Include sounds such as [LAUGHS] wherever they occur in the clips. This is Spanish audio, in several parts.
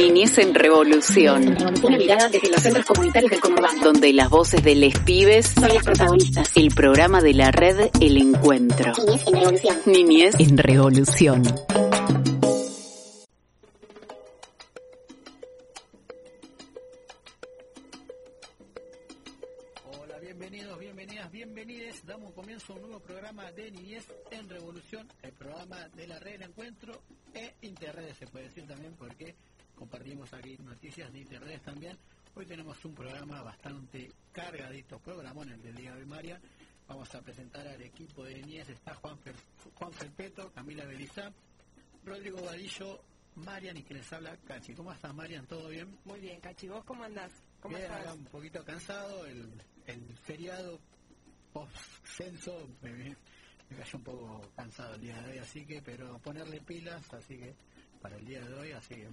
Niñez en Revolución. Una mirada desde los centros comunitarios del conurbano. Donde las voces de les pibes son las protagonistas. El programa de la red El Encuentro. Niñez en Revolución. Niñez en Revolución. Hola, bienvenidos, bienvenidas, bienvenides. Damos comienzo a un nuevo programa de Niñez en Revolución, el programa de la red El Encuentro e Interredes, se puede decir también, porque compartimos aquí noticias de Interredes también. Hoy tenemos un programa bastante cargadito, programón el del día de María. Vamos a presentar al equipo de Niñez, está Juan, Fer, Juan Felpeto, Camila Belizá, Rodrigo Vadillo, Marian y que les habla Cachi. ¿Cómo estás, Marian? ¿Todo bien? Muy bien, Cachi. ¿Vos cómo andás? ¿Cómo Bien, estás? un poquito cansado, el, el feriado post-censo me, me cayó un poco cansado el día de hoy, así que, pero ponerle pilas, así que, para el día de hoy, así que,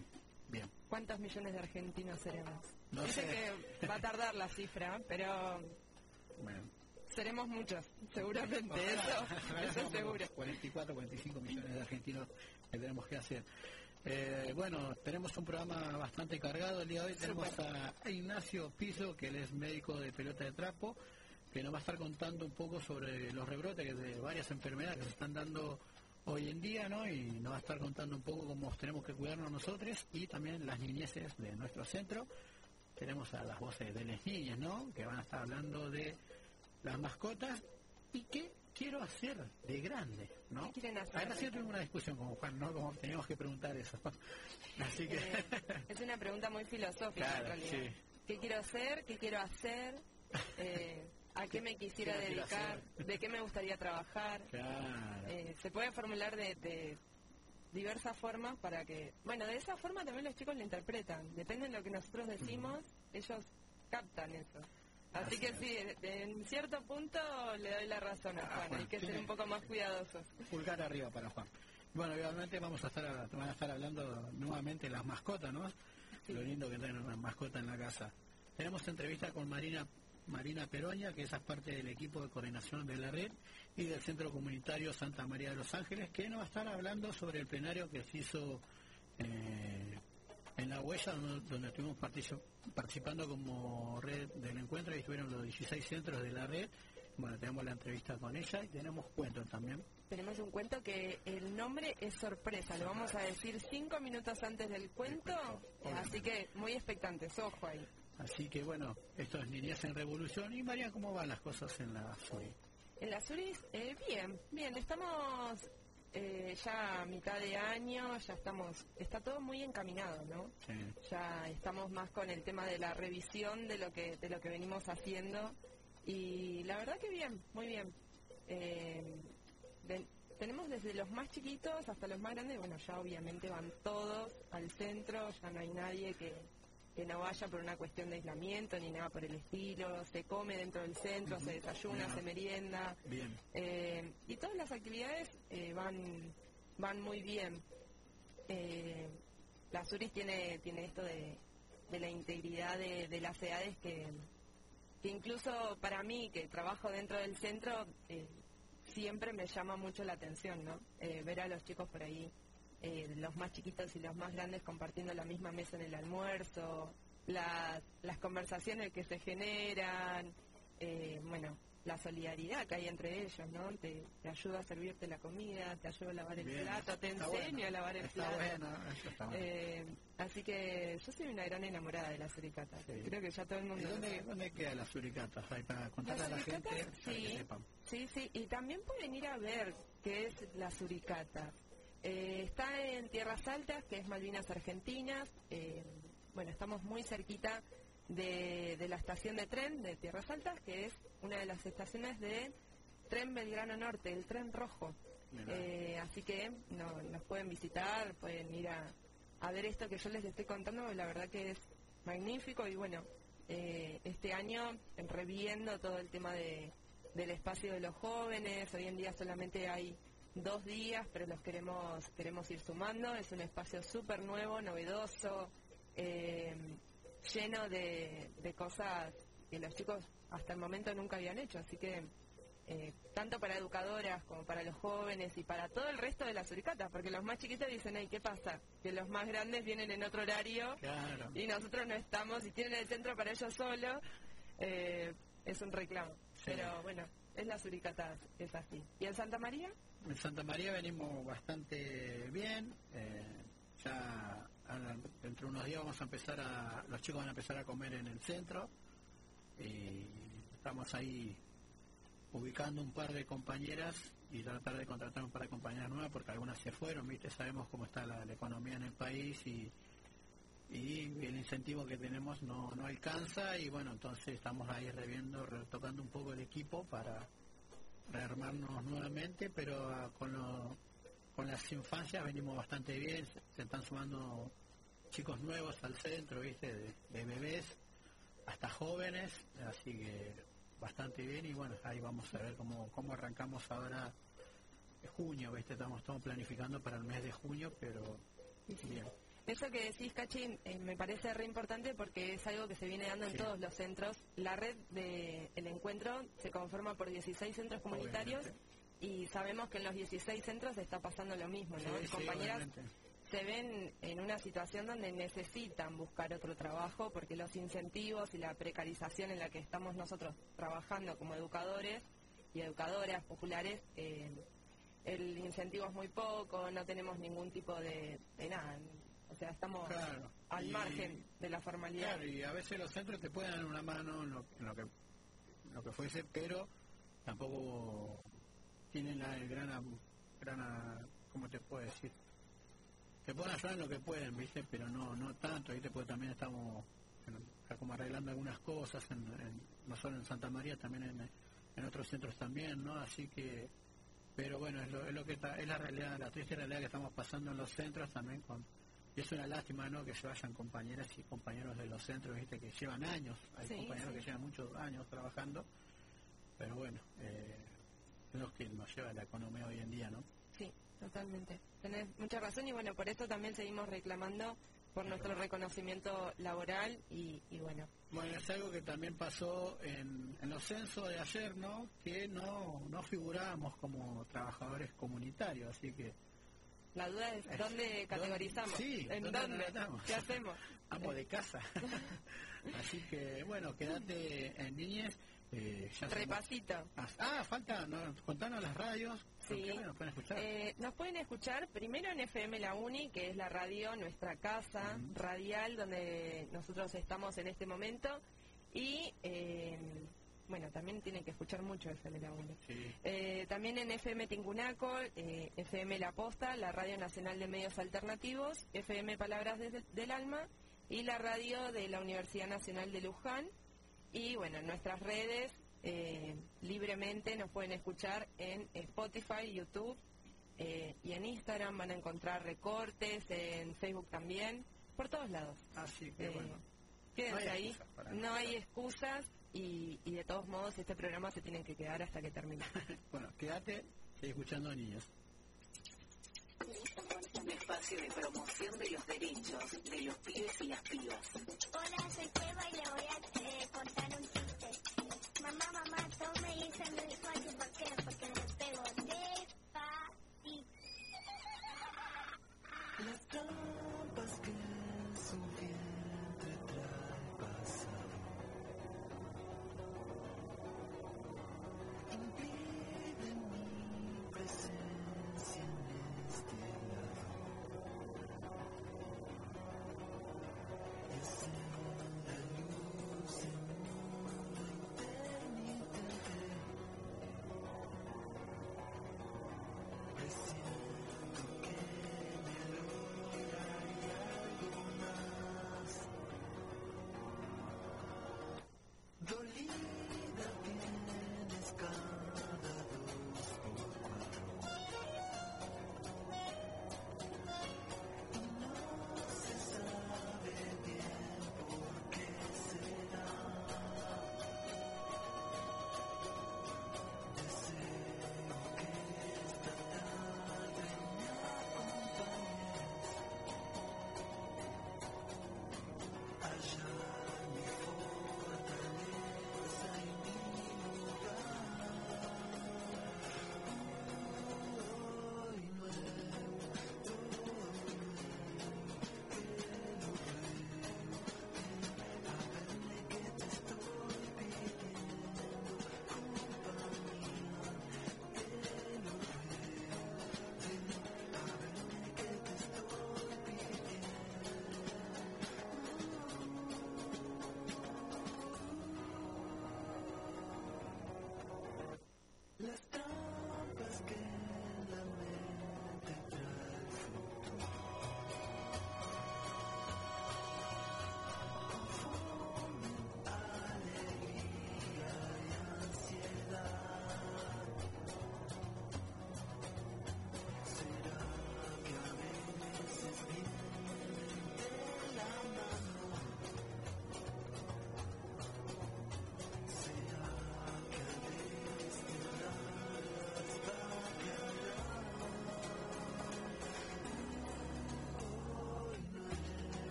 bien. ¿Cuántos millones de argentinos seremos? No Dice sé. que va a tardar la cifra, pero Bueno, seremos muchos, seguramente. Eso, [LAUGHS] eso es seguro. 44, 45 millones de argentinos que tenemos que hacer. Eh, bueno, tenemos un programa bastante cargado el día de hoy. Tenemos a Ignacio Piso, que él es médico de pelota de trapo, que nos va a estar contando un poco sobre los rebrotes de varias enfermedades que se están dando hoy en día, ¿no? Y nos va a estar contando un poco cómo tenemos que cuidarnos nosotros y también las niñeces de nuestro centro. Tenemos a las voces de las niñas, ¿no? Que van a estar hablando de las mascotas y qué quiero hacer de grande, ¿no? ¿Qué quieren hacer? Ahora sí tuvimos una discusión con Juan, ¿no? Como teníamos que preguntar eso. [LAUGHS] Así que... Eh, es una pregunta muy filosófica Claro, en realidad. sí. ¿Qué quiero hacer? ¿Qué quiero hacer? Eh, [LAUGHS] ¿A qué me quisiera ¿Qué no quiero dedicar? ¿De qué me gustaría trabajar? Claro. Eh, se puede formular de, de diversas formas para que, bueno, de esa forma también los chicos lo interpretan. Depende de lo que nosotros decimos, ellos captan eso. Así Así que es. sí, en cierto punto le doy la razón a Ah, Juan, hay que ser un poco más cuidadosos. Pulgar arriba para Juan. Bueno, obviamente vamos a estar van a estar hablando nuevamente de las mascotas, ¿no? Lo lindo que tener una mascota en la casa. Tenemos entrevista con Marina Marina Peroña, que es parte del equipo de coordinación de la red y del Centro Comunitario Santa María de los Ángeles, que nos va a estar hablando sobre el plenario que se hizo eh, en la huella, donde, donde estuvimos partici- participando como red del encuentro y estuvieron los 16 centros de la red. Bueno, tenemos la entrevista con ella y tenemos cuentos también. Tenemos un cuento que el nombre es sorpresa, lo vamos a decir cinco minutos antes del cuento, así que muy expectantes, ojo ahí. Así que bueno, esto es Niñez en Revolución. Y María, ¿cómo van las cosas en la SURI? En la Suris, eh, bien, bien, estamos eh, ya a mitad de año, ya estamos, está todo muy encaminado, ¿no? Sí. Ya estamos más con el tema de la revisión de lo que de lo que venimos haciendo y la verdad que bien, muy bien. Eh, ven- tenemos desde los más chiquitos hasta los más grandes, bueno, ya obviamente van todos al centro, ya no hay nadie que, que no vaya por una cuestión de aislamiento ni nada por el estilo, se come dentro del centro, se desayuna, Bien. se merienda, Bien. eh, y todas las actividades eh, van van muy bien. Eh, la Suris tiene tiene esto de, de la integridad de, de las edades que, que incluso para mí que trabajo dentro del centro eh, siempre me llama mucho la atención, ¿no? Ver a los chicos por ahí, eh, los más chiquitos y los más grandes compartiendo la misma mesa en el almuerzo, las, las conversaciones que se generan, eh, bueno, la solidaridad que hay entre ellos, ¿no? Te, te ayuda a servirte la comida, te ayuda a lavar el Bien, plato, te bueno. a lavar el Está plato. bueno, eso está bueno. Eh, así que yo soy una gran enamorada de la suricata. Sí. Creo que ya todo el ¿Y mundo lo dónde, dónde queda la suricata? Ahí para contarle a la Las gente suricatas, para que sí. sepan. Sí, sí, y también pueden ir a ver qué es la suricata. Eh, está en Tierras Altas, que es Malvinas Argentinas. Eh, bueno, estamos muy cerquita de, de la estación de tren de Tierras Altas, que es una de las estaciones de Tren Belgrano Norte, el tren rojo. Eh, así que no, nos pueden visitar, pueden ir a, a ver esto que yo les estoy contando, la verdad que es magnífico y bueno, este año reviendo todo el tema de, del espacio de los jóvenes, hoy en día solamente hay dos días, pero los queremos queremos ir sumando, es un espacio súper nuevo, novedoso, eh, lleno de, de cosas que los chicos hasta el momento nunca habían hecho, así que eh, tanto para educadoras como para los jóvenes y para todo el resto de las suricatas, porque los más chiquitos dicen, hey, ¿qué pasa? Que los más grandes vienen en otro horario Claro. y nosotros no estamos y tienen el centro para ellos solos, eh, es un reclamo. Sí. Pero bueno, es la suricata, es así. ¿Y en Santa María? En Santa María venimos bastante bien. eh, ya dentro de unos días vamos a empezar a, los chicos van a empezar a comer en el centro y estamos ahí ubicando un par de compañeras y tratar de contratar un par de compañeras nuevas porque algunas se fueron, viste, sabemos cómo está la, la economía en el país y, y el incentivo que tenemos no, no alcanza y bueno, entonces estamos ahí reviendo, retocando un poco el equipo para rearmarnos nuevamente, pero ah, con, lo- con las infancias venimos bastante bien, se, se están sumando chicos nuevos al centro, viste, de, de bebés hasta jóvenes, así que bastante bien y bueno, ahí vamos a ver cómo, cómo arrancamos ahora junio, viste, estamos, estamos planificando para el mes de junio, pero bien. Eso que decís, Cachi, eh, me parece re importante porque es algo que se viene dando en todos los centros. La red del encuentro se conforma por 16 centros comunitarios y sabemos que en los 16 centros está pasando lo mismo, ¿no? Sí, sí, Compañeras obviamente. se ven en una situación donde necesitan buscar otro trabajo porque los incentivos y la precarización en la que estamos nosotros trabajando como educadores y educadoras populares, eh, el incentivo es muy poco, no tenemos ningún tipo de, de nada. O sea, estamos Claro. al Y- margen de la formalidad. Claro, y a veces los centros te pueden dar una mano en lo, en lo que lo que fuese, pero tampoco tienen la el gran, gran ¿cómo te puedo decir? Te pueden ayudar en lo que pueden, ¿viste? Pero no no tanto, ¿viste? Porque también estamos como arreglando algunas cosas, en, en- no solo en Santa María, también en, en otros centros también, ¿no? Así que, pero bueno, es lo, es lo que está, es la realidad, la triste realidad que estamos pasando en los centros también con y es una lástima, ¿no? Que se vayan compañeras y compañeros de los centros, viste, que llevan años. Hay Sí, compañeros sí. que llevan muchos años trabajando. Pero bueno, eh, es lo que nos lleva la economía hoy en día, ¿no? Sí, totalmente. Tenés mucha razón y bueno, por eso también seguimos reclamando por nuestro reconocimiento laboral y, y bueno, Bueno, es algo que también pasó en, en los censos de ayer, ¿no? Que no, no figurábamos como trabajadores comunitarios, así que la duda es dónde categorizamos, Sí, en ¿dónde dónde, qué hacemos. [LAUGHS] amo de casa. [LAUGHS] así que, bueno, quédate en niñez. Eh, ya somos- Repasito. Ah, falta, no, contanos las radios. ¿por Sí. qué nos pueden escuchar? Eh, nos pueden escuchar primero en FM La Uni, que es la radio, nuestra casa radial, donde nosotros estamos en este momento. Y eh, bueno, también tienen que escuchar mucho FM La Uni. Sí. Eh, también en FM Tingunaco, eh, FM La Posta, la Radio Nacional de Medios Alternativos, FM Palabras de- del Alma y la radio de la Universidad Nacional de Luján. Y bueno, en nuestras redes eh, libremente nos pueden escuchar en Spotify, YouTube eh, y en Instagram van a encontrar recortes, en Facebook también, por todos lados. Así que, Eh, bueno. Quédense no ahí, no hay excusas y, y de todos modos este programa se tiene que quedar hasta que termine. [LAUGHS] Bueno, quédate escuchando niños. Un espacio de promoción de los derechos de los pibes y las pibas. Hola, soy Seba y le voy a eh, contar un chiste. Mamá, mamá, tome y es fácil vaquero porque no le pego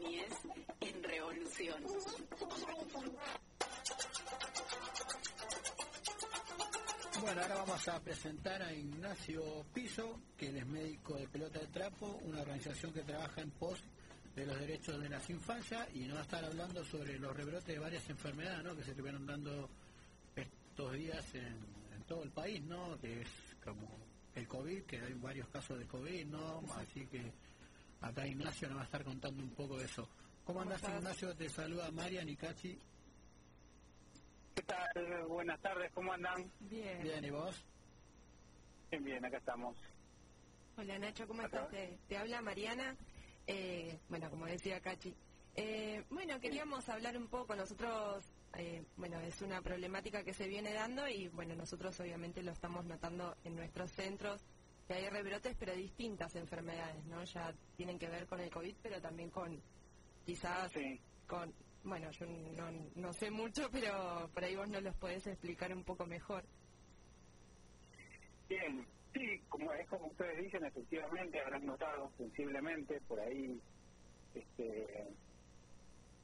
niñez en revolución. Bueno, ahora vamos a presentar a Ignacio Piso, que él es médico de pelota de trapo, una organización que trabaja en pos de los derechos de las infancias y nos va a estar hablando sobre los rebrotes de varias enfermedades ¿no? que se estuvieron dando estos días en, en todo el país, ¿no? que es como el COVID, que hay varios casos de COVID, ¿no? así que acá Ignacio nos va a estar contando un poco de eso. ¿Cómo andas estás? Ignacio? Te saluda Marian y Cachi. ¿Qué tal? Buenas tardes, ¿cómo andan? Bien. Bien, ¿y vos? Bien, bien, acá estamos. Hola Nacho, ¿cómo estás? Te, te habla Mariana. Eh, bueno, como decía Cachi. Eh, bueno, queríamos hablar un poco. Nosotros, eh, bueno, es una problemática que se viene dando y bueno, nosotros obviamente lo estamos notando en nuestros centros, que hay rebrotes, pero distintas enfermedades, ¿no? Ya tienen que ver con el COVID, pero también con quizás Sí. con, bueno, yo no, no sé mucho, pero por ahí vos nos los podés explicar un poco mejor. Bien, sí, como es como ustedes dicen, efectivamente habrán notado sensiblemente por ahí, este,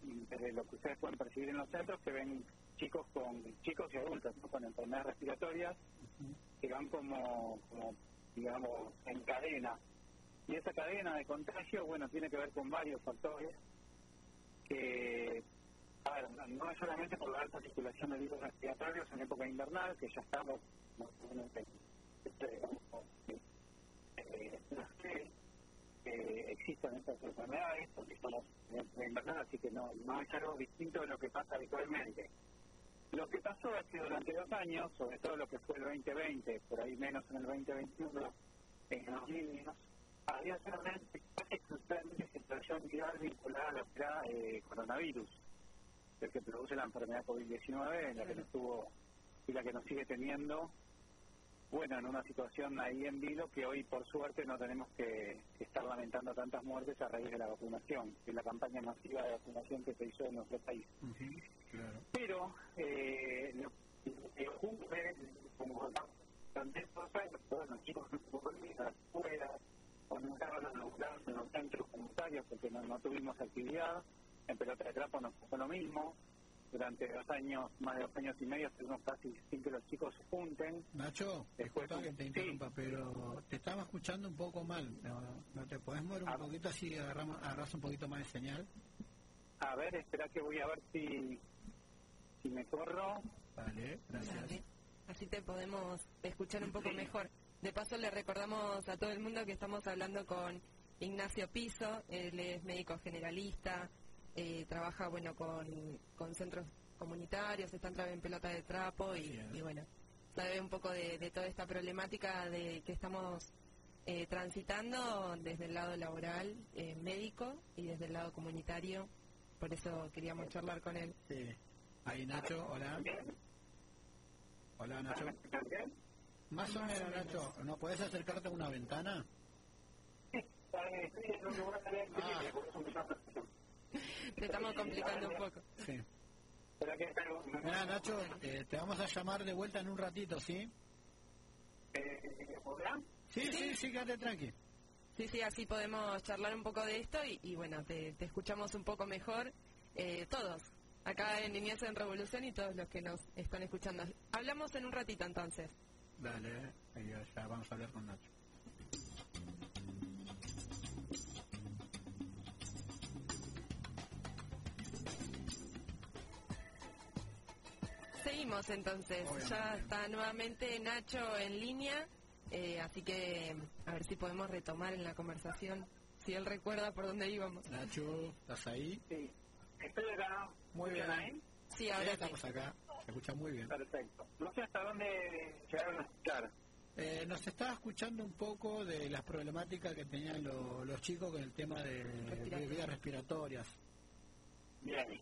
desde lo que ustedes pueden percibir en los centros, que ven chicos con chicos y adultos ¿no? con enfermedades respiratorias que van como, como, digamos, en cadena. Y esa cadena de contagio, bueno, tiene que ver con varios factores que, a no- es solamente por la alta circulación de virus respiratorios en época invernal, que ya estamos, este, digamos, eh, no sé, que existan estas enfermedades, porque estamos en época invernal, así que no, no es algo distinto de lo que pasa habitualmente. Lo que pasó es que durante dos años, sobre todo lo que fue el 2020, por ahí menos en el 2021, en los niños, había solamente casi exclusivamente situación viral vinculada a lo que era eh, coronavirus, el que produce la enfermedad COVID-19, en la que nos tuvo y la que nos sigue teniendo, bueno, en una situación ahí en vilo que hoy por suerte no tenemos que, que estar lamentando tantas muertes a raíz de la vacunación, de la campaña masiva de vacunación que se hizo en nuestro país. Claro. Pero eh, lo lo que ocurre, como años, todos los chicos no pudieron a la escuela, o no estaban en los centros comunitarios porque no, no tuvimos actividad, en pelota de trapo nos pasó lo mismo, durante dos años, más de dos años y medio, estuvimos casi sin que los chicos se junten. Nacho, Después, que te sí. interrumpa, pero te estaba escuchando un poco mal. ¿No, no te podés mover un Ah. poquito así, agarramos, agarras un poquito más de señal? A ver, espera que voy a ver si, si me corro. Vale, gracias. Así te podemos escuchar un poco mejor. De paso le recordamos a todo el mundo que estamos hablando con Ignacio Piso, él es médico generalista, eh, trabaja bueno con, con centros comunitarios, está entrado en pelota de trapo y, bueno, sabe un poco de, de toda esta problemática de que estamos eh, transitando desde el lado laboral eh, médico y desde el lado comunitario. Por eso queríamos charlar con él. Sí. Ahí, Nacho, hola. Hola, Nacho. Más o menos, Nacho, ¿no puedes acercarte a una ventana? Estoy en un lugar Ah. [LAUGHS] Te estamos complicando un poco. Sí. Mira, Nacho, eh, te vamos a llamar de vuelta en un ratito, ¿sí? eh, ¿Hola? Sí, sí, sí, quédate tranqui. Sí, sí, así podemos charlar un poco de esto y, y bueno, te, te escuchamos un poco mejor eh, todos, acá en Niñez en Revolución y todos los que nos están escuchando. Hablamos en un ratito entonces. Dale, ya vamos a hablar con Nacho. Seguimos entonces, Obviamente. ya está nuevamente Nacho en línea, eh, así que a ver si podemos retomar en la conversación, si él recuerda por dónde íbamos. Nacho, ¿estás ahí? Sí. Estoy acá. Muy bien. ¿Están ahí? Sí, ahora sí. estamos acá. Se escucha muy bien. Perfecto. No sé hasta dónde llegaron a escuchar. Eh, nos estaba escuchando un poco de las problemáticas que tenían lo- los chicos con el tema de, de vías respiratorias. Bien.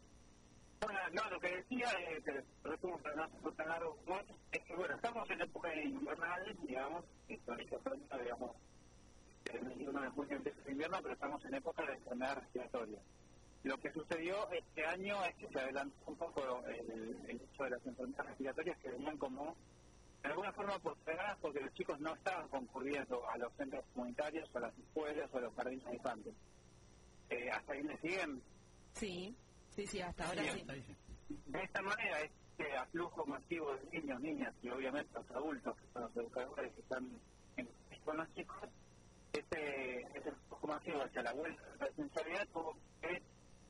Bueno, no, lo que decía, eh, que resumo para no largo, como es, que bueno, estamos en época invernal, digamos, histórica, pronto, digamos, el 21 de junio empieza el invierno, pero estamos en época de enfermedad respiratoria. Lo que sucedió este año es que se adelantó un poco el, el hecho de las enfermedades respiratorias que venían como, de alguna forma, postergadas porque los chicos no estaban concurriendo a los centros comunitarios, a las escuelas, o a los jardines de infantes. Eh, ¿Hasta ahí me siguen? Sí, sí, sí, hasta ahora Sí. De esta manera, este aflujo masivo de niños, niñas y obviamente los adultos, que son los educadores que están en, con los chicos, ese, ese aflujo masivo hacia la vuelta de la presencialidad tuvo que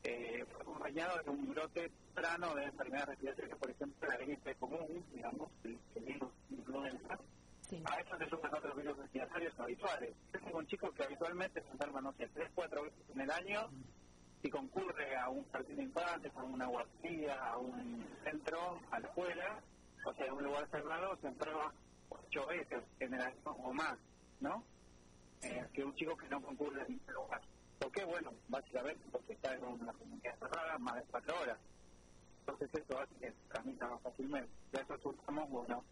eh, fue acompañado de un brote temprano de enfermedades respiratorias, por ejemplo, la gripe común, digamos, el, el virus influenza. sí. A eso se suman otros virus respiratorios habituales. Yo tengo un chico que habitualmente se enferma, no sé, tres, cuatro veces en el año y concurre a un jardín de infantes, a una guardería, a un centro, a la escuela, o sea, en un lugar cerrado, se enferma ocho veces en el año o más, ¿no? Eh, que un chico que no concurre en ningún lugar. ¿Por qué? Bueno, básicamente porque está en una comunidad cerrada más de cuatro horas. Entonces eso hace que se transmita más fácilmente. De eso surgamos, bueno,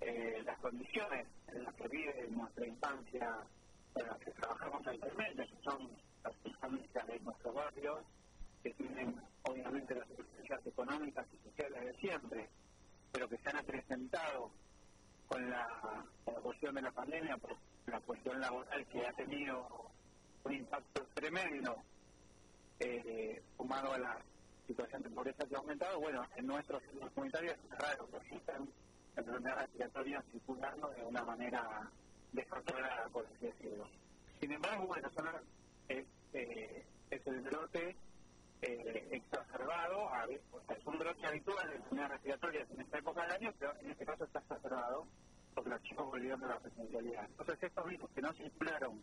eh, las condiciones en las que vive nuestra infancia, en las que trabajamos actualmente, que son las familias de nuestros barrios, que tienen obviamente las circunstancias económicas y sociales de siempre, pero que se han acrecentado con la, con cuestión de la pandemia, por la cuestión laboral que ha tenido un impacto tremendo, eh, sumado a la situación de pobreza que ha aumentado, bueno, en nuestros centros comunitarios es raro que existan enfermedades respiratorias circulando de una manera descontrolada, por así decirlo. Sin embargo, bueno, son, es, eh, es el brote eh, exacerbado, a es un brote habitual de enfermedades respiratorias en esta época del año, pero en este caso está exacerbado porque los chicos volvieron de la presencialidad. Entonces, estos virus que no circularon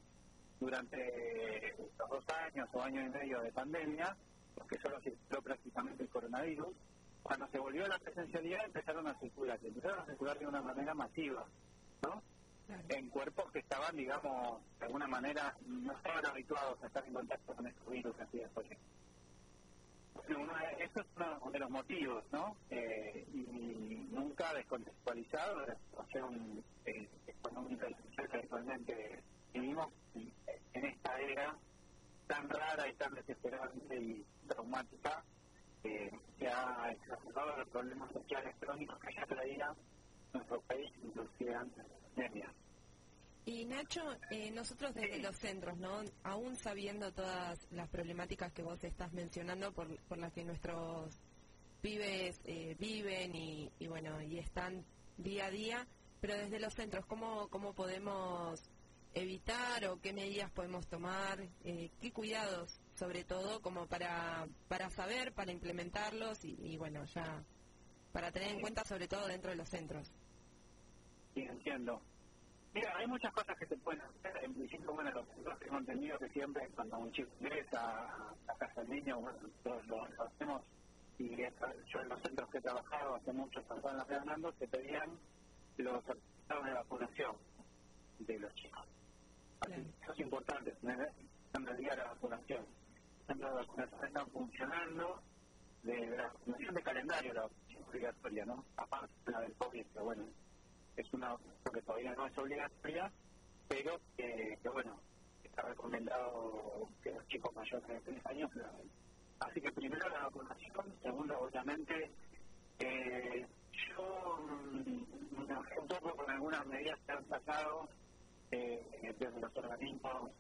durante los dos años o año y medio de pandemia, porque solo circuló prácticamente el coronavirus, cuando se volvió a la presencialidad empezaron a circular, empezaron a circular de una manera masiva, ¿no? En cuerpos que estaban, digamos, de alguna manera, no estaban habituados a estar en contacto con estos virus así de- eso es uno de los motivos, ¿no? Eh, y nunca descontextualizado de la situación eh, económica y social que actualmente vivimos en- esta era tan rara y tan desesperante y traumática eh, que ha exacerbado los problemas sociales crónicos que ya traía nuestro país, inclusive antes pandemia. Y Nacho, eh, nosotros desde los centros, ¿no? Aún sabiendo todas las problemáticas que vos estás mencionando por, por las que nuestros pibes eh, viven y, y bueno, y están día a día, pero desde los centros, ¿cómo, cómo podemos evitar o qué medidas podemos tomar? Eh, ¿Qué cuidados, sobre todo, como para, para saber, para implementarlos y, y bueno, ya para tener en cuenta sobre todo dentro de los centros? Sí, entiendo. Mira, hay muchas cosas que se pueden hacer. En principio, bueno, los centros tengo entendido que siempre cuando un chico ingresa a la casa del niño, bueno, nosotros lo, lo hacemos y yo en los centros que he trabajado hace muchos años en la Fernando, se pedían los certificados de vacunación de los chicos. Así, Claro. Eso es importante, tener en realidad la vacunación. Los centros de vacunación están funcionando de la vacunación de calendario, la vacunación obligatoria, ¿no? Aparte de la del COVID, que bueno, es una vacunación que todavía no es obligatoria, pero que, que, bueno, está recomendado que los chicos mayores de 3 años la. Así que primero la vacunación, segundo obviamente eh, yo mm, me un poco con algunas medidas que han sacado eh, desde los organismos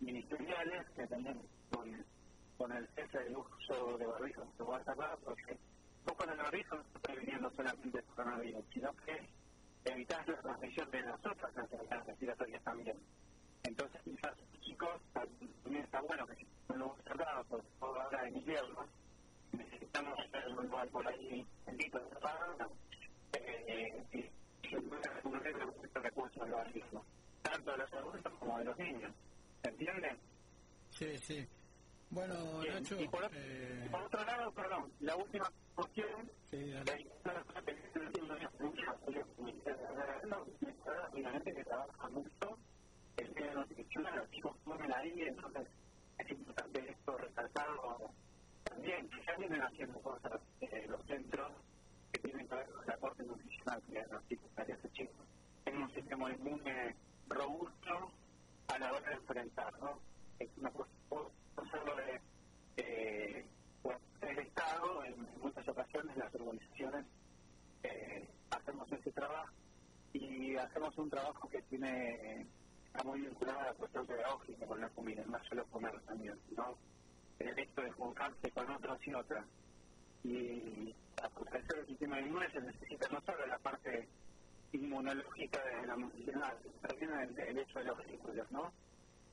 ministeriales que también con, con el cese del uso de barbijos se va a cerrar porque vos con el barbijo no estás previniendo solamente el coronavirus, sino que evitar la transmisión de las otras enfermedades respiratorias también. Entonces, quizás chicos también está bueno que si lugares cerrados, sobre todo ahora en invierno, necesitamos hacer un lugar por ahí bendito cerrado, eh, y se puede recurrir tanto de los adultos como de los niños. ¿Se entiende? Sí, sí. Bueno, Bien, Nacho, y por, eh, y por otro lado, perdón, la última cuestión sí, dale. que trabaja mucho el tema de nutrición, los chicos comen ahí, entonces es importante esto resaltarlo también, que ya vienen haciendo cosas eh, los centros que tienen que ver con el aporte nutricional que dan los chicos, para esos chicos. Tienen un sistema inmune robusto a la hora de enfrentar, ¿no? Es una cosa de eh, pues, el Estado, en muchas ocasiones las organizaciones eh, hacemos ese trabajo y hacemos un trabajo que tiene está muy vinculado a la cuestión pedagógica con la comida, no solo comer también, ¿no? el hecho de juntarse con otros y otras. Y para fortalecer el sistema inmune se necesita no solo la parte inmunológica de la medicinal, también el, hecho de los vehículos, ¿no?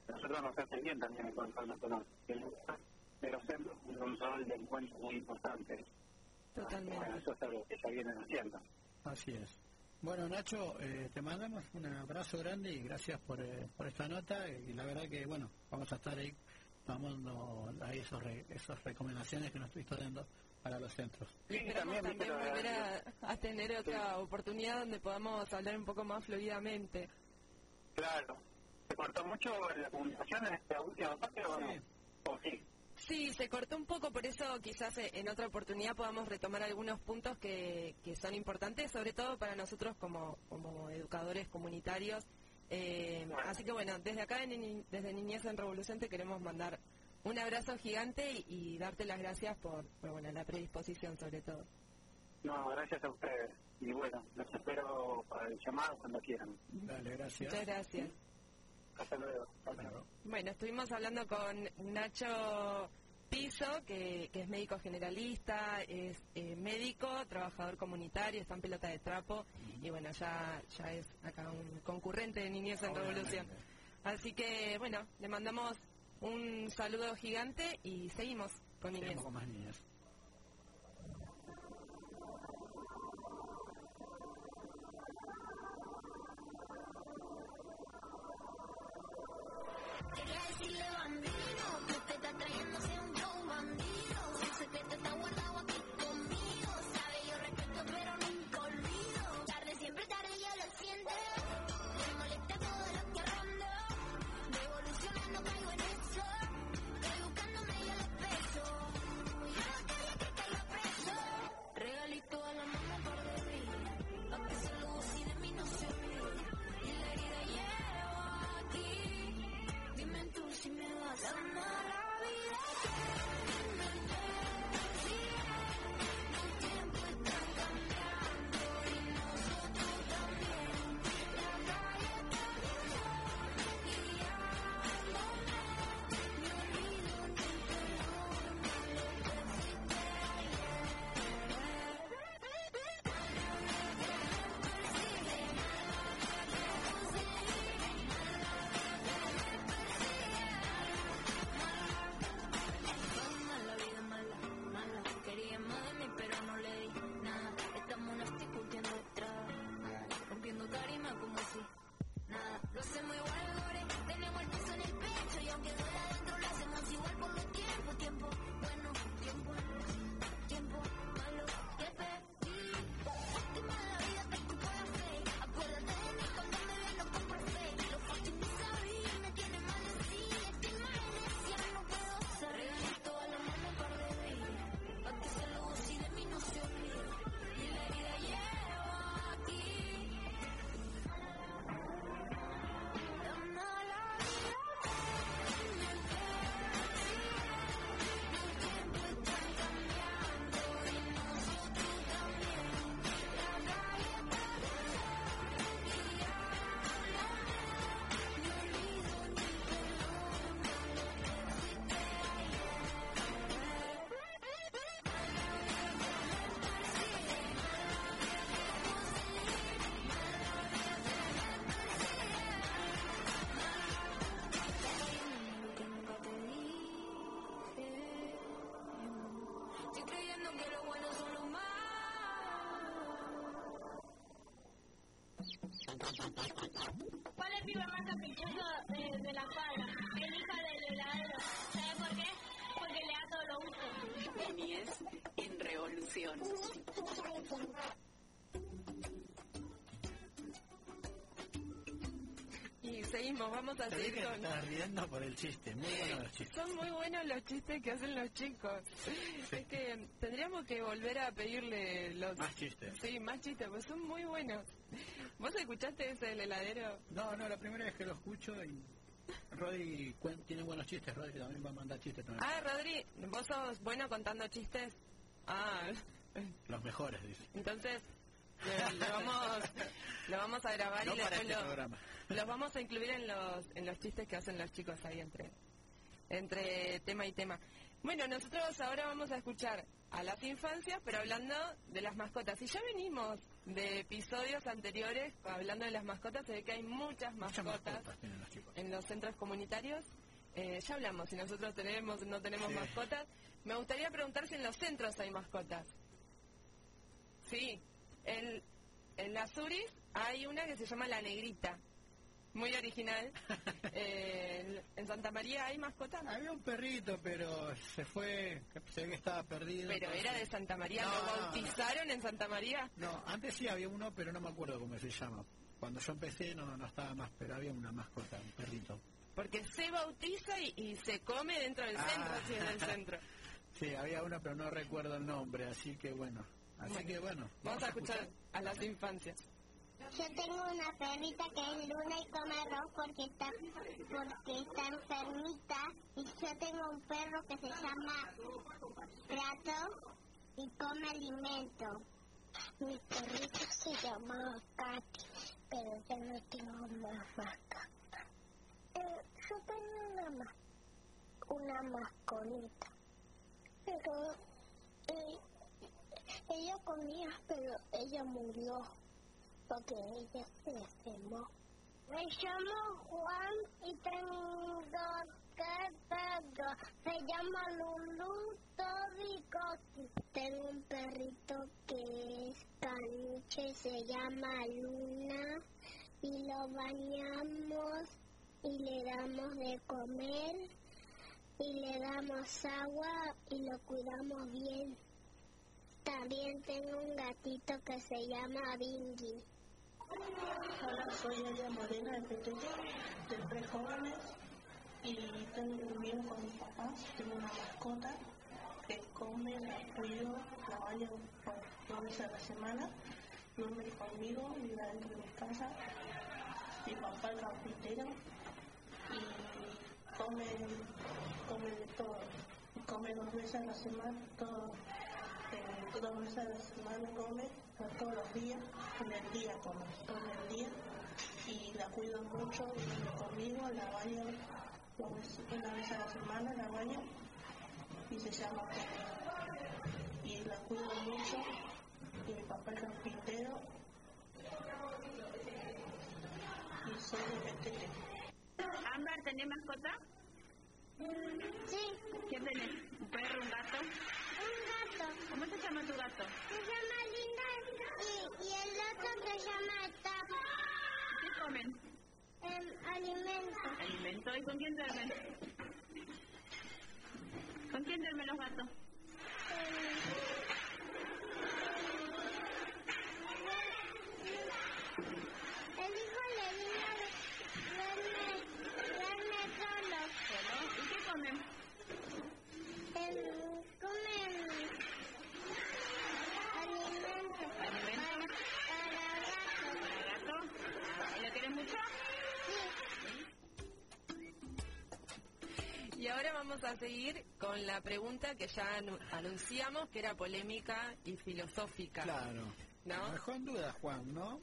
Nosotros nos hace bien también encontrarnos con los que de los centros es un rol de encuentro muy importante. Totalmente. Bueno, eso es algo que ya vienen haciendo. Así es. Bueno, Nacho, eh, te mandamos un abrazo grande y gracias por, eh, por esta nota. Y la verdad que, bueno, vamos a estar ahí tomando ahí esos re- esas recomendaciones que nos estuviste dando para los centros. Y esperamos también, también volver a, a tener otra oportunidad donde podamos hablar un poco más fluidamente. Claro. ¿Se cortó mucho la comunicación en esta última parte o no? Sí. ¿O sí? Sí, se cortó un poco, por eso quizás eh, en otra oportunidad podamos retomar algunos puntos que, que son importantes, sobre todo para nosotros como, como educadores comunitarios. Eh, así que bueno, desde acá, en desde Niñez en Revolución, te queremos mandar un abrazo gigante y, y darte las gracias por, por, bueno, la predisposición sobre todo. No, gracias a ustedes. Y bueno, los espero para el llamado cuando quieran. Dale, gracias. Muchas gracias. Hasta luego. Bueno, estuvimos hablando con Nacho Piso, que, que es médico generalista, es eh, médico, trabajador comunitario, está en pelota de trapo y bueno, ya, ya es acá un concurrente de Niñez en Revolución. Así que bueno, le mandamos un saludo gigante y seguimos con Niñez. ¿Cuál es el pibe más caprichoso de, de la cuadra? El hija del heladero. ¿Sabe por qué? Porque le da todo lo gusto. Niñez en revolución. Y seguimos, vamos a seguir con... estabas riendo por el chiste. Muy bueno los chistes. Son muy buenos los chistes que hacen los chicos. Es que tendríamos que volver a pedirle los... Más chistes. Sí, más chistes, pues son muy buenos. ¿Vos escuchaste ese del heladero? No, no, la primera vez que lo escucho y Rodri tiene buenos chistes, Rodri también va a mandar chistes también. Ah, Rodri, ¿vos sos bueno contando chistes? Ah, Los mejores, dice. entonces lo, lo vamos, lo vamos a grabar No y después este los vamos a incluir en los, en los chistes que hacen los chicos ahí entre, entre tema y tema. Bueno, nosotros ahora vamos a escuchar a las infancias, pero hablando de las mascotas. Y ya venimos de episodios anteriores hablando de las mascotas, se ve que hay muchas Muchas mascotas en los centros comunitarios. Eh, ya hablamos, si nosotros tenemos no tenemos Sí. mascotas. Me gustaría preguntar si en los centros hay mascotas. Sí, en, en las URIs hay una que se llama La Negrita, muy original. [LAUGHS] Eh, en- Santa María hay mascotas, Había un perrito, pero se fue, se ve que estaba perdido. pero entonces- era de Santa María, No, ¿lo bautizaron en Santa María? No, antes sí había uno, pero no me acuerdo cómo se llama. Cuando yo empecé no, no estaba más, pero había una mascota, un perrito. Porque se bautiza y, y se come dentro del Ah. centro, sí, en el [LAUGHS] centro. Sí, había uno, pero no recuerdo el nombre, así que bueno. Así Bueno, que bueno. Vamos a escuchar a las infancias. Yo tengo una perrita que es Luna y come arroz porque está, porque está enfermita. Y yo tengo un perro que se llama Prato y come alimento. Mi perrita se llama Katy, pero yo no tengo más mascota. Eh, yo tengo una, ma- una masconita, pero eh, ella comía, pero ella murió porque ella se enfermó. Me llamo Juan y tengo perro. Se llama Lulu Tobicoki. Tengo un perrito que es caniche, se llama Luna y lo bañamos y le damos de comer y le damos agua y lo cuidamos bien. También tengo un gatito que se llama Bingy. Hola, soy Ella Morena de Petete, de Tres Jóvenes, y tengo viviendo con mis papás. Tengo una mascota que come, la cuido, la baño dos veces a la semana. Duerme conmigo, vive dentro de mi casa. Mi papá es carpintero y come, come de todo. Come dos veces a la semana, todo, eh, dos veces a la semana come, todos los días, en el día come, todo el día. Y la cuido mucho, vive conmigo, la baño una vez a la semana, la baño y se llama. Y la cuido mucho, y mi papá es carpintero y soy de Petete. Ámbar, ¿tenés mascota? Sí. ¿Qué tenés? ¿Un perro, un gato? Un gato. ¿Cómo se llama tu gato? Se llama y, y el otro se llama Tap. ¿Qué comen? Alimento. ¿Alimento? ¿Y con quién duermen? ¿Con quién duermen los gatos? Vamos a seguir con la pregunta que ya anu- anunciamos, que era polémica y filosófica. Claro. ¿No? Me dejó en duda, Juan, ¿no?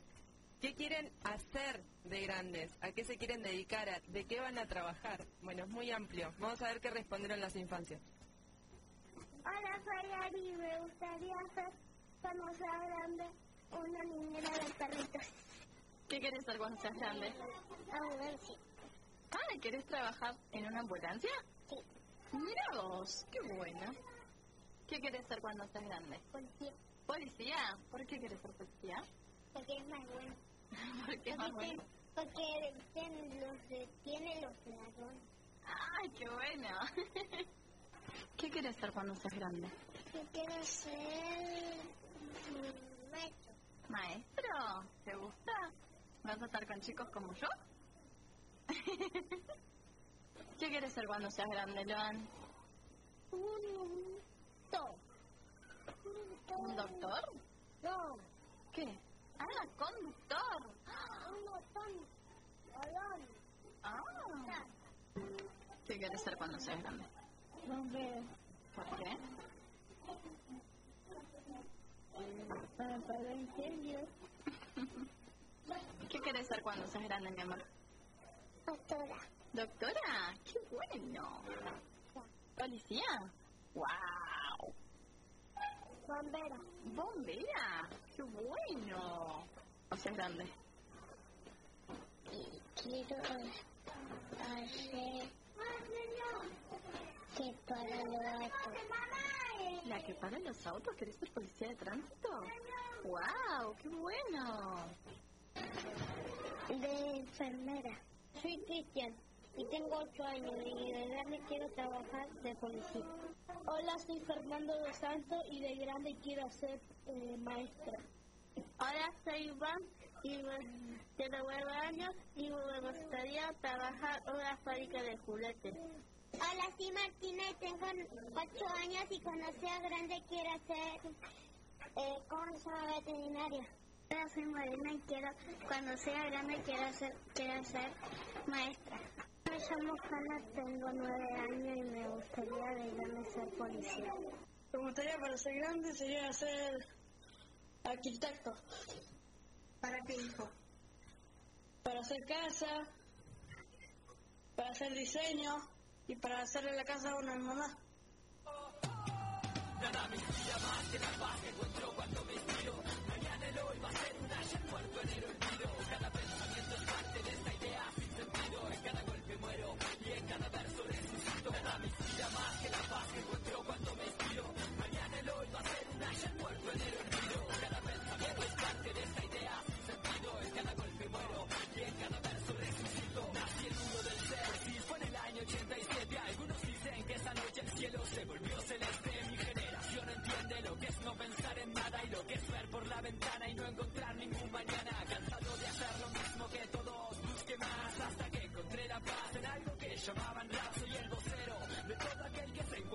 ¿Qué quieren hacer de grandes? ¿A qué se quieren dedicar? ¿A- ¿De qué van a trabajar? Bueno, es muy amplio. Vamos a ver qué respondieron las infancias. Hola, soy Ari. Me gustaría ser, cuando sea grande, una niñera de perritos. ¿Qué querés ser cuando seas grande? Ambulancia. Ah, ¿querés trabajar en una ambulancia? Sí. Mira vos, qué bueno. ¿Qué querés ser cuando seas grande? Policía. ¿Policía? ¿Por qué querés ser policía? Porque es más bueno. [LAUGHS] ¿Por qué es más Porque, bueno? porque detiene los, detiene los ladrones. ¡Ay, qué bueno! [LAUGHS] ¿Qué querés ser cuando seas grande? Yo quiero ser maestro. ¿Maestro? ¿Te gusta? ¿Vas a estar con chicos como yo? [LAUGHS] ¿Qué quieres ser cuando seas grande, Loan? Un doctor. ¿Un doctor? No, ¿Qué? Ah, conductor. un doctor. Ah. ¿Qué quieres ser cuando seas grande? Bombero. ¿Por qué? Para apagar incendios. [LAUGHS] ¿Qué quieres ser cuando seas grande, mi amor? Doctora. ¿Doctora? ¡Qué bueno! ¿Policía? ¡Wow! Bombera. ¡Bombera! ¡Qué bueno! O sea, grande. Quiero hacer que para los autos. ¿La que para los autos? ¿Querés ser policía de tránsito? ¡Wow! ¡Qué bueno! De enfermera. Soy Cristian y tengo 8 años y de grande quiero trabajar de policía. Hola, soy Fernando de Santos y de grande quiero ser eh, maestra. Hola, soy Iván y tengo 9 años y me gustaría trabajar en una fábrica de juguetes. Hola, soy Martina y tengo 8 años y cuando sea grande quiero ser, eh, ¿cómo se llama? Veterinaria. Hola, soy Marina y quiero, cuando sea grande quiero ser, quiero ser maestra. Llamo Hanna, tengo 9 años y me gustaría de grande ser policía. Me gustaría para ser grande sería ser arquitecto. ¿Para qué hijo? Para hacer casa, para hacer diseño y para hacerle la casa a una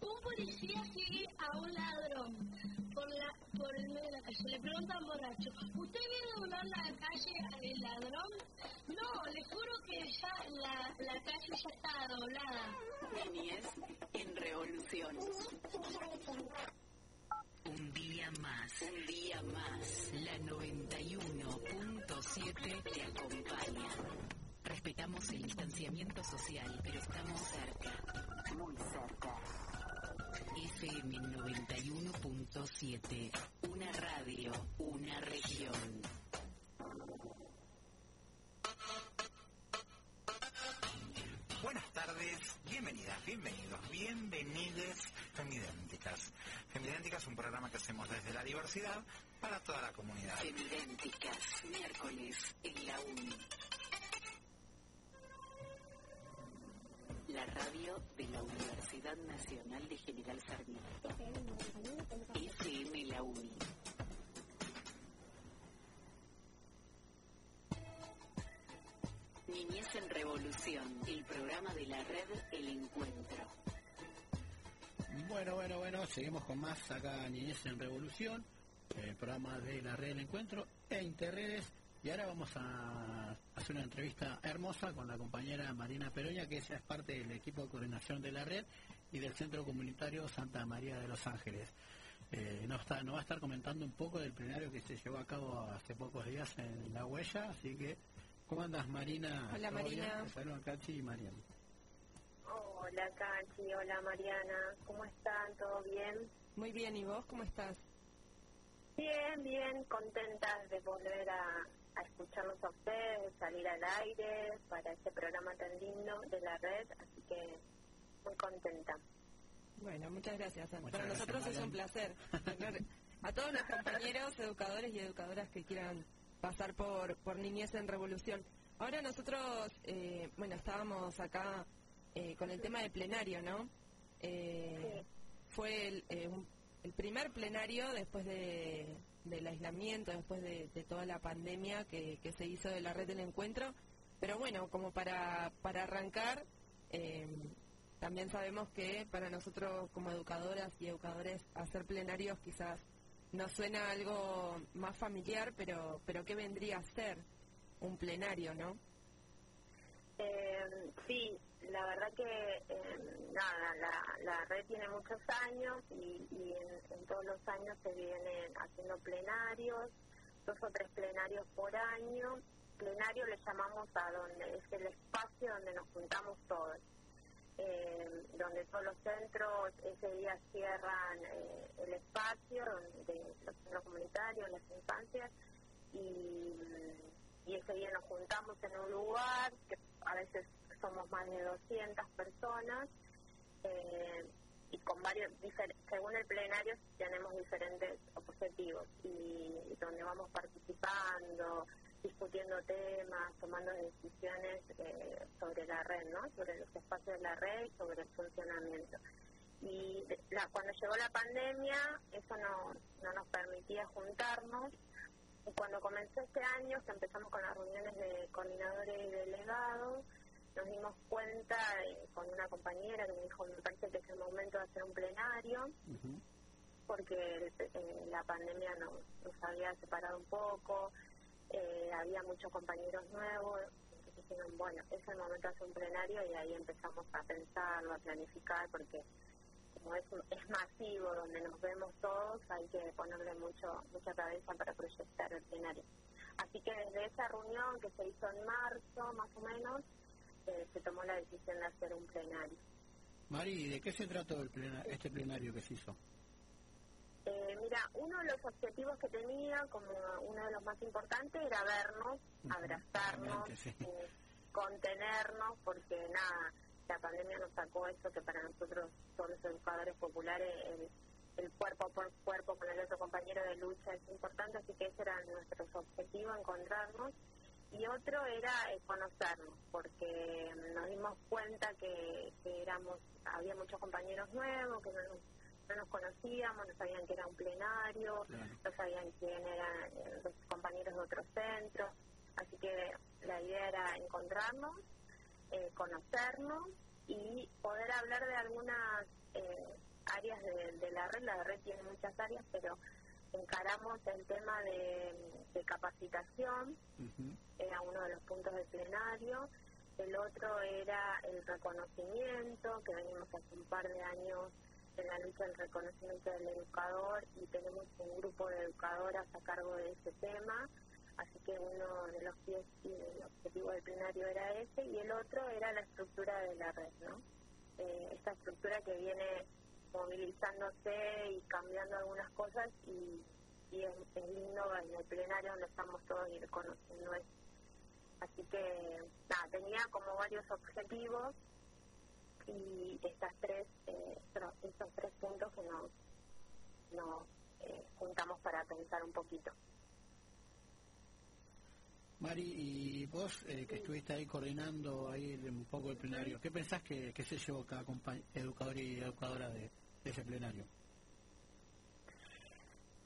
Un policía sigue a un ladrón por, la, por el medio de la calle. Le pregunta al borracho, ¿usted viene a doblar la calle al ladrón? No, le juro que ya la, la calle ya está doblada. Niñez en revolución. Un día más. Un día más. La 91.7 te acompaña. Respetamos el distanciamiento social, pero estamos cerca. Muy cerca. FM 91.7. Una radio, una región. Buenas tardes, bienvenidas, bienvenidos, bienvenides, Femidénticas. Femidénticas es un programa que hacemos desde la diversidad para toda la comunidad. Femidénticas, miércoles en la UNI. La radio de la Universidad Nacional de General Sarmiento. FM La UNI. Niñez en Revolución, el programa de la red El Encuentro. Bueno, bueno, bueno, seguimos con más acá Niñez en Revolución, el programa de la red del encuentro e Interredes. Y ahora vamos a hacer una entrevista hermosa con la compañera Marina Peroña, que ella es parte del equipo de coordinación de la red y del Centro Comunitario Santa María de los Ángeles. Eh, nos, está, nos va a estar comentando un poco del plenario que se llevó a cabo hace pocos días en La Huella, así que, ¿cómo andas Marina? Hola. Marina. Te saludan Cachi y Mariana. Hola Cachi, hola Mariana, ¿cómo están? ¿Todo bien? Muy bien, ¿y vos cómo estás? Bien, bien, contentas de volver a, a escucharlos a ustedes, de salir al aire para este programa tan lindo de la red, así que muy contenta. Bueno, muchas gracias. Muchas Para gracias, nosotros es un placer. tener A todos los compañeros, educadores y educadoras que quieran pasar por, por Niñez en Revolución. Ahora nosotros, eh, bueno, estábamos acá eh, con el tema de plenario, ¿no? Eh, Fue el, eh, un- el primer plenario después de, del aislamiento, después de, toda la pandemia que, que se hizo de la red del encuentro. Pero bueno, como para, para arrancar, eh, también sabemos que para nosotros como educadoras y educadores hacer plenarios quizás nos suena algo más familiar, pero, pero ¿qué vendría a ser un plenario, no? Eh, sí, la verdad que eh, nada, la, la red tiene muchos años y, en todos los años se vienen haciendo plenarios, dos o tres plenarios por año. Plenario le llamamos a donde es el espacio donde nos juntamos todos, eh, donde todos los centros ese día cierran eh, el espacio, donde los centros comunitarios, las infancias y y ese día nos juntamos en un lugar, que a veces somos más de 200 personas, eh, y con varios, según el plenario tenemos diferentes objetivos, y, donde vamos participando, discutiendo temas, tomando decisiones eh, sobre la red, ¿no? Sobre los espacios de la red y sobre el funcionamiento. Y cuando llegó la pandemia, eso no, no nos permitía juntarnos, y cuando comenzó este año, que empezamos con las reuniones de coordinadores y delegados, nos dimos cuenta eh, con una compañera que me dijo, me parece que es el momento de hacer un plenario, porque el- eh, la pandemia nos, nos había separado un poco, eh, había muchos compañeros nuevos, entonces dijeron, bueno, es el momento de hacer un plenario y ahí empezamos a pensarlo, a planificar, porque como es, es masivo, donde nos vemos todos, hay que ponerle mucho mucha cabeza para proyectar el plenario. Así que desde esa reunión que se hizo en marzo, más o menos, eh, se tomó la decisión de hacer un plenario. Mari, ¿de qué se trató el plena- este plenario que se hizo? Eh, mira, uno de los objetivos que tenía, como uno de los más importantes, era vernos, abrazarnos, sí. eh, contenernos, porque nada, la pandemia nos sacó eso que para nosotros, todos los educadores populares, el, el cuerpo por cuerpo con el otro compañero de lucha es importante, así que ese era nuestro objetivo, encontrarnos. Y otro era eh, conocernos, porque nos dimos cuenta que, que éramos, había muchos compañeros nuevos, que no nos no nos conocíamos, no sabían que era un plenario, no sabían quién eran eh, los compañeros de otros centros, así que la idea era encontrarnos, eh, conocernos y poder hablar de algunas eh, áreas de, de la red. La red tiene muchas áreas, pero encaramos el tema de, de capacitación, era uno de los puntos del plenario. El otro era el reconocimiento, que venimos hace un par de años en la lucha del reconocimiento del educador y tenemos un grupo de educadoras a cargo de ese tema. Así que uno de los pies y el objetivo del plenario era ese y el otro era la estructura de la red, ¿no? Eh, esta estructura que viene movilizándose y cambiando algunas cosas y, es, es lindo en el plenario donde estamos todos y reconociendo eso. Así que, nada, tenía como varios objetivos y estas tres, eh, estos, tres puntos que nos, nos eh, juntamos para pensar un poquito. Mari, y vos eh, que estuviste ahí coordinando ahí un poco el plenario, ¿qué pensás que, que se llevó cada educador y educadora de, de ese plenario?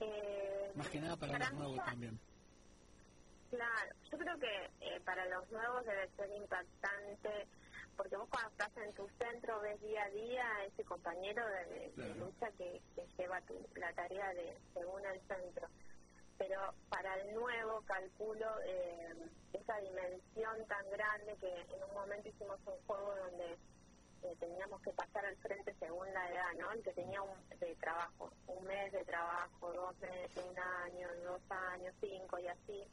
Eh, Más que nada para, para los nuevos ya- también. Claro, yo creo que eh, para los nuevos debe ser impactante, porque vos cuando estás en tu centro ves día a día a ese compañero de, de Claro. lucha que, que lleva tu- la tarea de según el centro. Pero para el nuevo calculo eh, esa dimensión tan grande que en un momento hicimos un juego donde eh, teníamos que pasar al frente según la edad, ¿no? El que tenía un de trabajo, un mes de trabajo, dos meses, un año, dos años, cinco y así.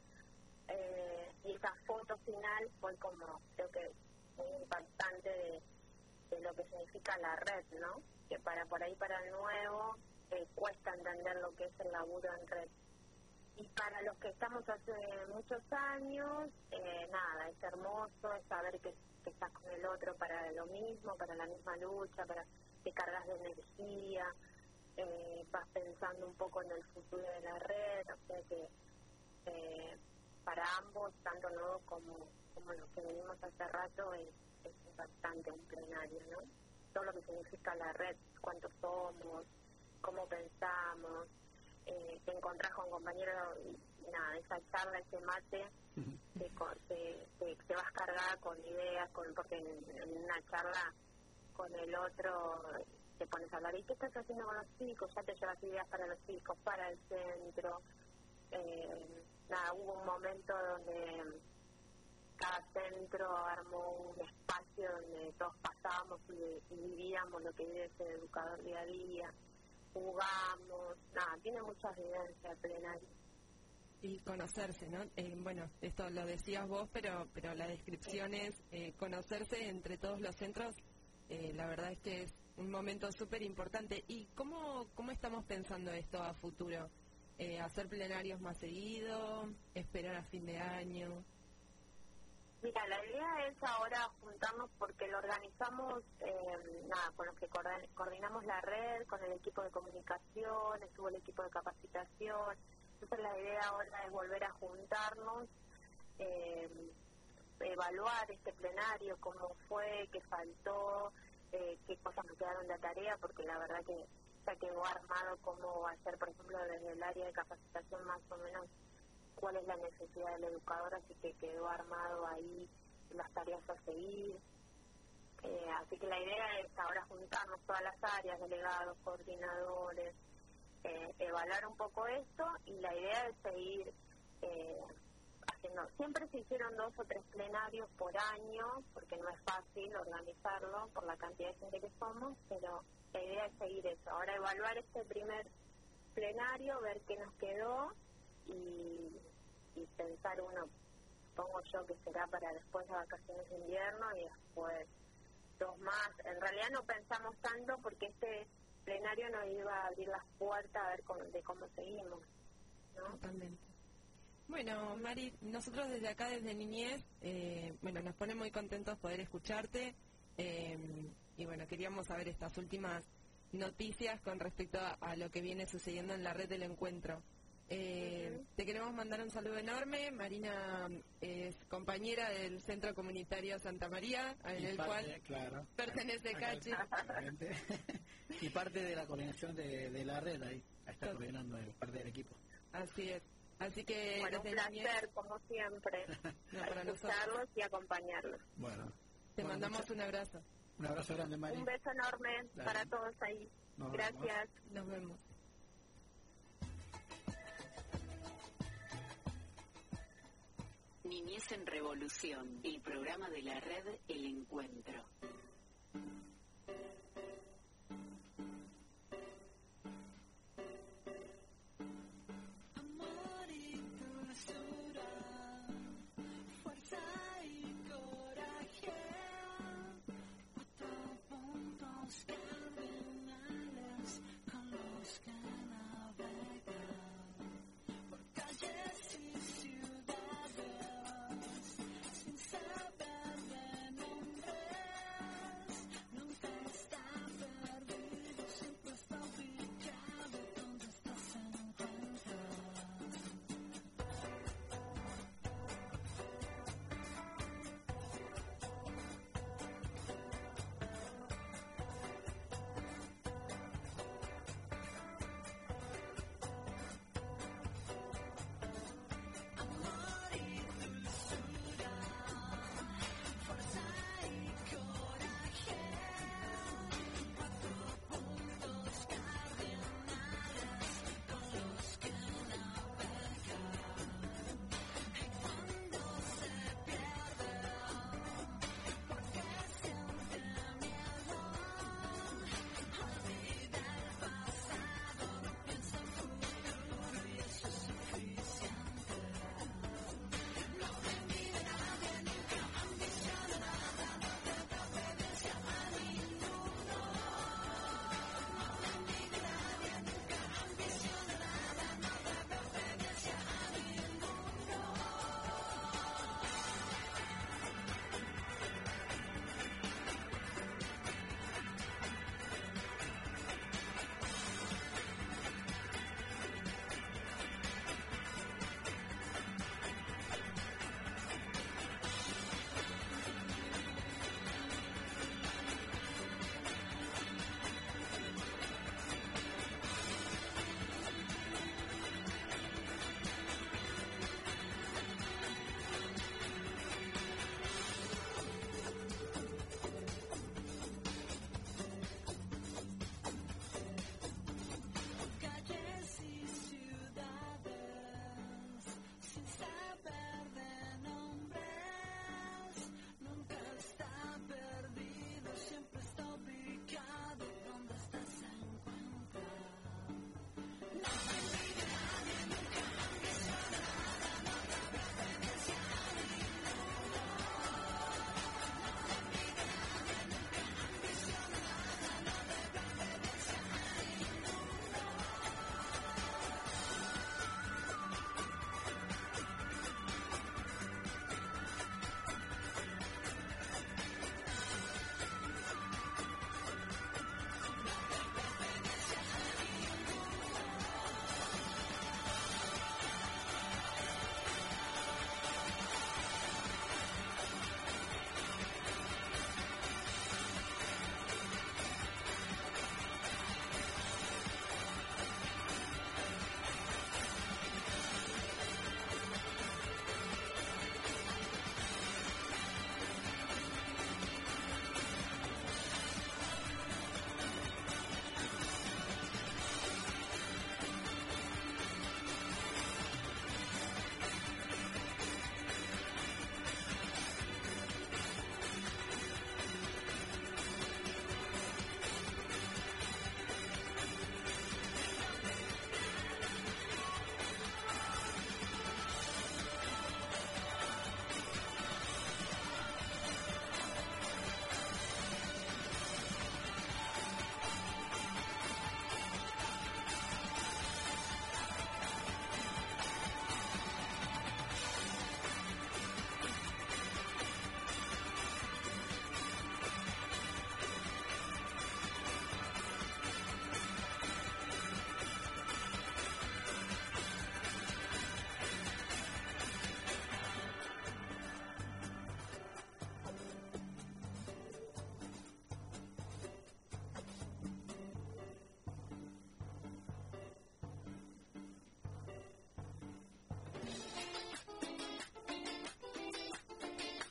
Eh, y esa foto final fue como, creo que muy impactante de, lo que significa la red, ¿no? Que para por ahí, para el nuevo, cuesta entender lo que es el laburo en red. Y para los que estamos hace muchos años, eh, nada, es hermoso, es saber que, estás con el otro para lo mismo, para la misma lucha, para que cargas de energía, eh, vas pensando un poco en el futuro de la red, o sea que eh, para ambos, tanto nuevos como, como los que venimos hace rato, es, es impactante un plenario, ¿no? Todo lo que significa la red, cuántos somos, cómo pensamos, eh, te encontrás con compañeros y, nada, esa charla, ese mate, te, co- te, te- te vas cargada con ideas, con porque en, en una charla con el otro te pones a hablar, ¿y qué estás haciendo con los chicos? Ya te llevas ideas para los chicos, para el centro. Eh, nada, hubo un momento donde cada centro armó un espacio donde todos pasábamos y, y vivíamos lo que vive ese educador día a día, jugamos, nada, tiene muchas vivencias plenario. y conocerse, ¿no? Eh, bueno, esto lo decías vos, pero pero la descripción es eh, conocerse entre todos los centros. eh, la verdad es que es un momento súper importante. ¿Y cómo, cómo estamos pensando esto a futuro? ¿Hacer plenarios más seguido? ¿Esperar a fin de año? Mira, la idea es ahora juntarnos porque lo organizamos, eh, nada, con los que coordinamos la red, con el equipo de comunicación, estuvo el equipo de capacitación. Entonces la idea ahora es volver a juntarnos, eh, evaluar este plenario, cómo fue, qué faltó, eh, qué cosas nos quedaron de tarea, porque la verdad que ya quedó armado cómo va a ser, por ejemplo, desde el área de capacitación más o menos cuál es la necesidad del educador, así que quedó armado ahí las tareas a seguir. Eh, así que la idea es ahora juntarnos todas las áreas, delegados, coordinadores, eh, evaluar un poco esto y la idea es seguir eh, haciendo. Siempre se hicieron dos o tres plenarios por año, porque no es fácil organizarlo por la cantidad de gente que somos, pero la idea es seguir eso. Ahora evaluar este primer plenario, ver qué nos quedó y, y pensar uno, pongo yo que será para después de vacaciones de invierno y después dos más. En realidad no pensamos tanto porque este plenario nos iba a abrir las puertas a ver cómo- de cómo seguimos. ¿no? Totalmente. Bueno, Mari, nosotros desde acá, desde Niñez, eh, bueno, nos pone muy contentos poder escucharte eh, y bueno, queríamos saber estas últimas noticias con respecto a lo que viene sucediendo en la red del encuentro. Eh, te queremos mandar un saludo enorme. Marina eh, es compañera del Centro Comunitario Santa María, en el cual claro, pertenece Cachi. [LAUGHS] y parte de la coordinación de, la red ahí, está Tot coordinando, es parte del equipo. Así es. Así que bueno, un placer, como siempre, [LAUGHS] para escucharlos y acompañarlos. Bueno. Te mandamos un abrazo. Un abrazo grande, Mari. Un beso enorme para todos ahí. Gracias. Nos vemos. Niñez en Revolución, el programa de la red El Encuentro.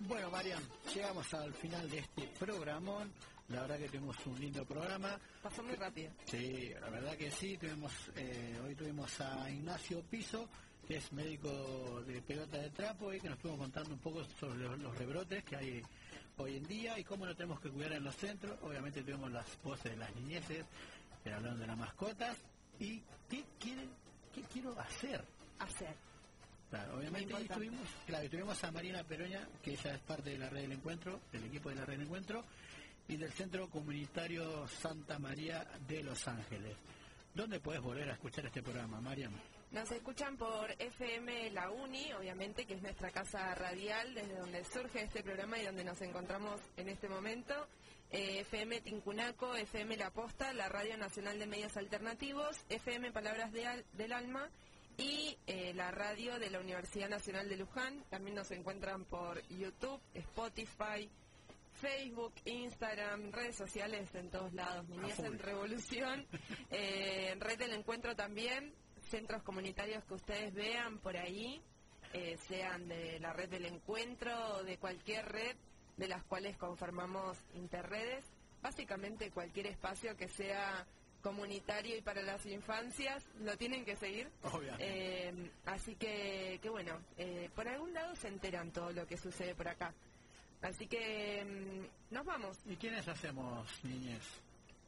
Bueno, Marian, llegamos al final de este programón. La verdad que tuvimos un lindo programa. Pasó muy rápido. Sí, la verdad que sí. Tuvimos, eh, hoy tuvimos a Ignacio Piso, que es médico de pelota de trapo, y que nos estuvo contando un poco sobre los, los rebrotes que hay hoy en día y cómo lo tenemos que cuidar en los centros. Obviamente tuvimos las voces de las niñeces, que hablaron de las mascotas. ¿Y qué, quieren, qué quiero hacer? Hacer Claro, obviamente importante. tuvimos, claro, tuvimos a Marina Peroña, que ella es parte de la red del encuentro, del equipo de la red del encuentro, y del Centro Comunitario Santa María de Los Ángeles. ¿Dónde puedes volver a escuchar este programa, Mariam? Nos escuchan por FM La Uni, obviamente, que es nuestra casa radial, desde donde surge este programa y donde nos encontramos en este momento. Eh, FM Tincunaco, FM La Posta, la Radio Nacional de Medios Alternativos, FM Palabras de Al- del Alma y eh, la radio de la Universidad Nacional de Luján. También nos encuentran por YouTube, Spotify, Facebook, Instagram, redes sociales en todos lados, Niñez en Revolución, [LAUGHS] eh, Red del Encuentro también, centros comunitarios que ustedes vean por ahí, eh, sean de la Red del Encuentro o de cualquier red de las cuales conformamos interredes, básicamente cualquier espacio que sea comunitario y para las infancias lo tienen que seguir. Obviamente. Eh, así que, que bueno, eh, por algún lado se enteran todo lo que sucede por acá. Así que mm, nos vamos. ¿Y quiénes hacemos, niñez?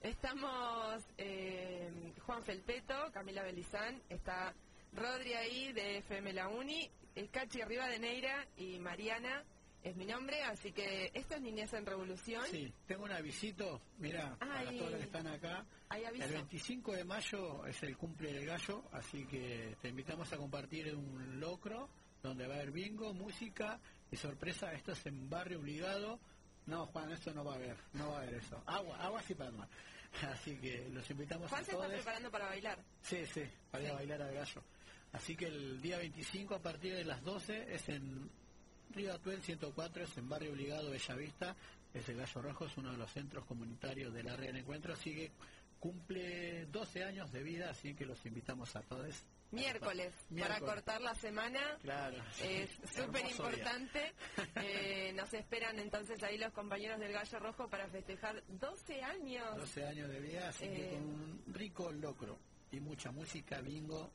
Estamos eh, Juan Felpeto, Camila Belizán, está Rodri ahí de FM La Uni, el Cachi Arriba de Neira y Mariana es mi nombre, así que esto es Niñez en Revolución. Sí, tengo un avisito, mira, para todos los que están acá. El 25 de mayo es el cumple del gallo, así que te invitamos a compartir un locro donde va a haber bingo, música y sorpresa. Esto es en Barrio Obligado. No, Juan, esto no va a haber, no va a haber eso. Agua, agua sí palma. [LAUGHS] Así que los invitamos Juan a se está todos. preparando para bailar. Sí, sí, para ir a bailar al gallo. Así que el día 25 a partir de las 12 es en Río Atuel 104, es en Barrio Obligado, Bellavista. Es el Gallo Rojo, es uno de los centros comunitarios de la red de encuentro. Así que cumple 12 años de vida, así que los invitamos a todos. Miércoles, para cortar la semana. Claro. Es [LAUGHS] súper importante. [LAUGHS] Eh, nos esperan entonces ahí los compañeros del Gallo Rojo para festejar 12 años. 12 años de vida, así que Eh. con un rico locro y mucha música, bingo,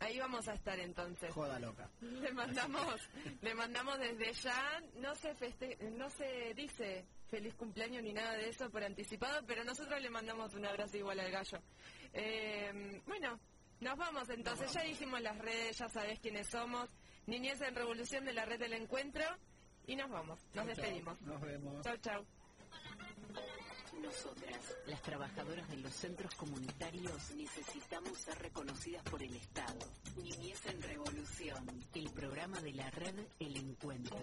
Ahí vamos a estar entonces. joda loca. [LAUGHS] Le mandamos, le mandamos desde ya, no se feste, no se dice feliz cumpleaños ni nada de eso por anticipado, pero nosotros le mandamos un abrazo igual al gallo. Eh, bueno, nos vamos entonces, ya dijimos las redes, ya sabés quiénes somos, Niñez en Revolución de la Red del Encuentro, y nos vamos, nos Chau, chau. despedimos. Nos vemos. Chau, chau. Nosotras, las trabajadoras de los centros comunitarios, necesitamos ser reconocidas por el Estado. Niñez en Revolución, el programa de la red El Encuentro.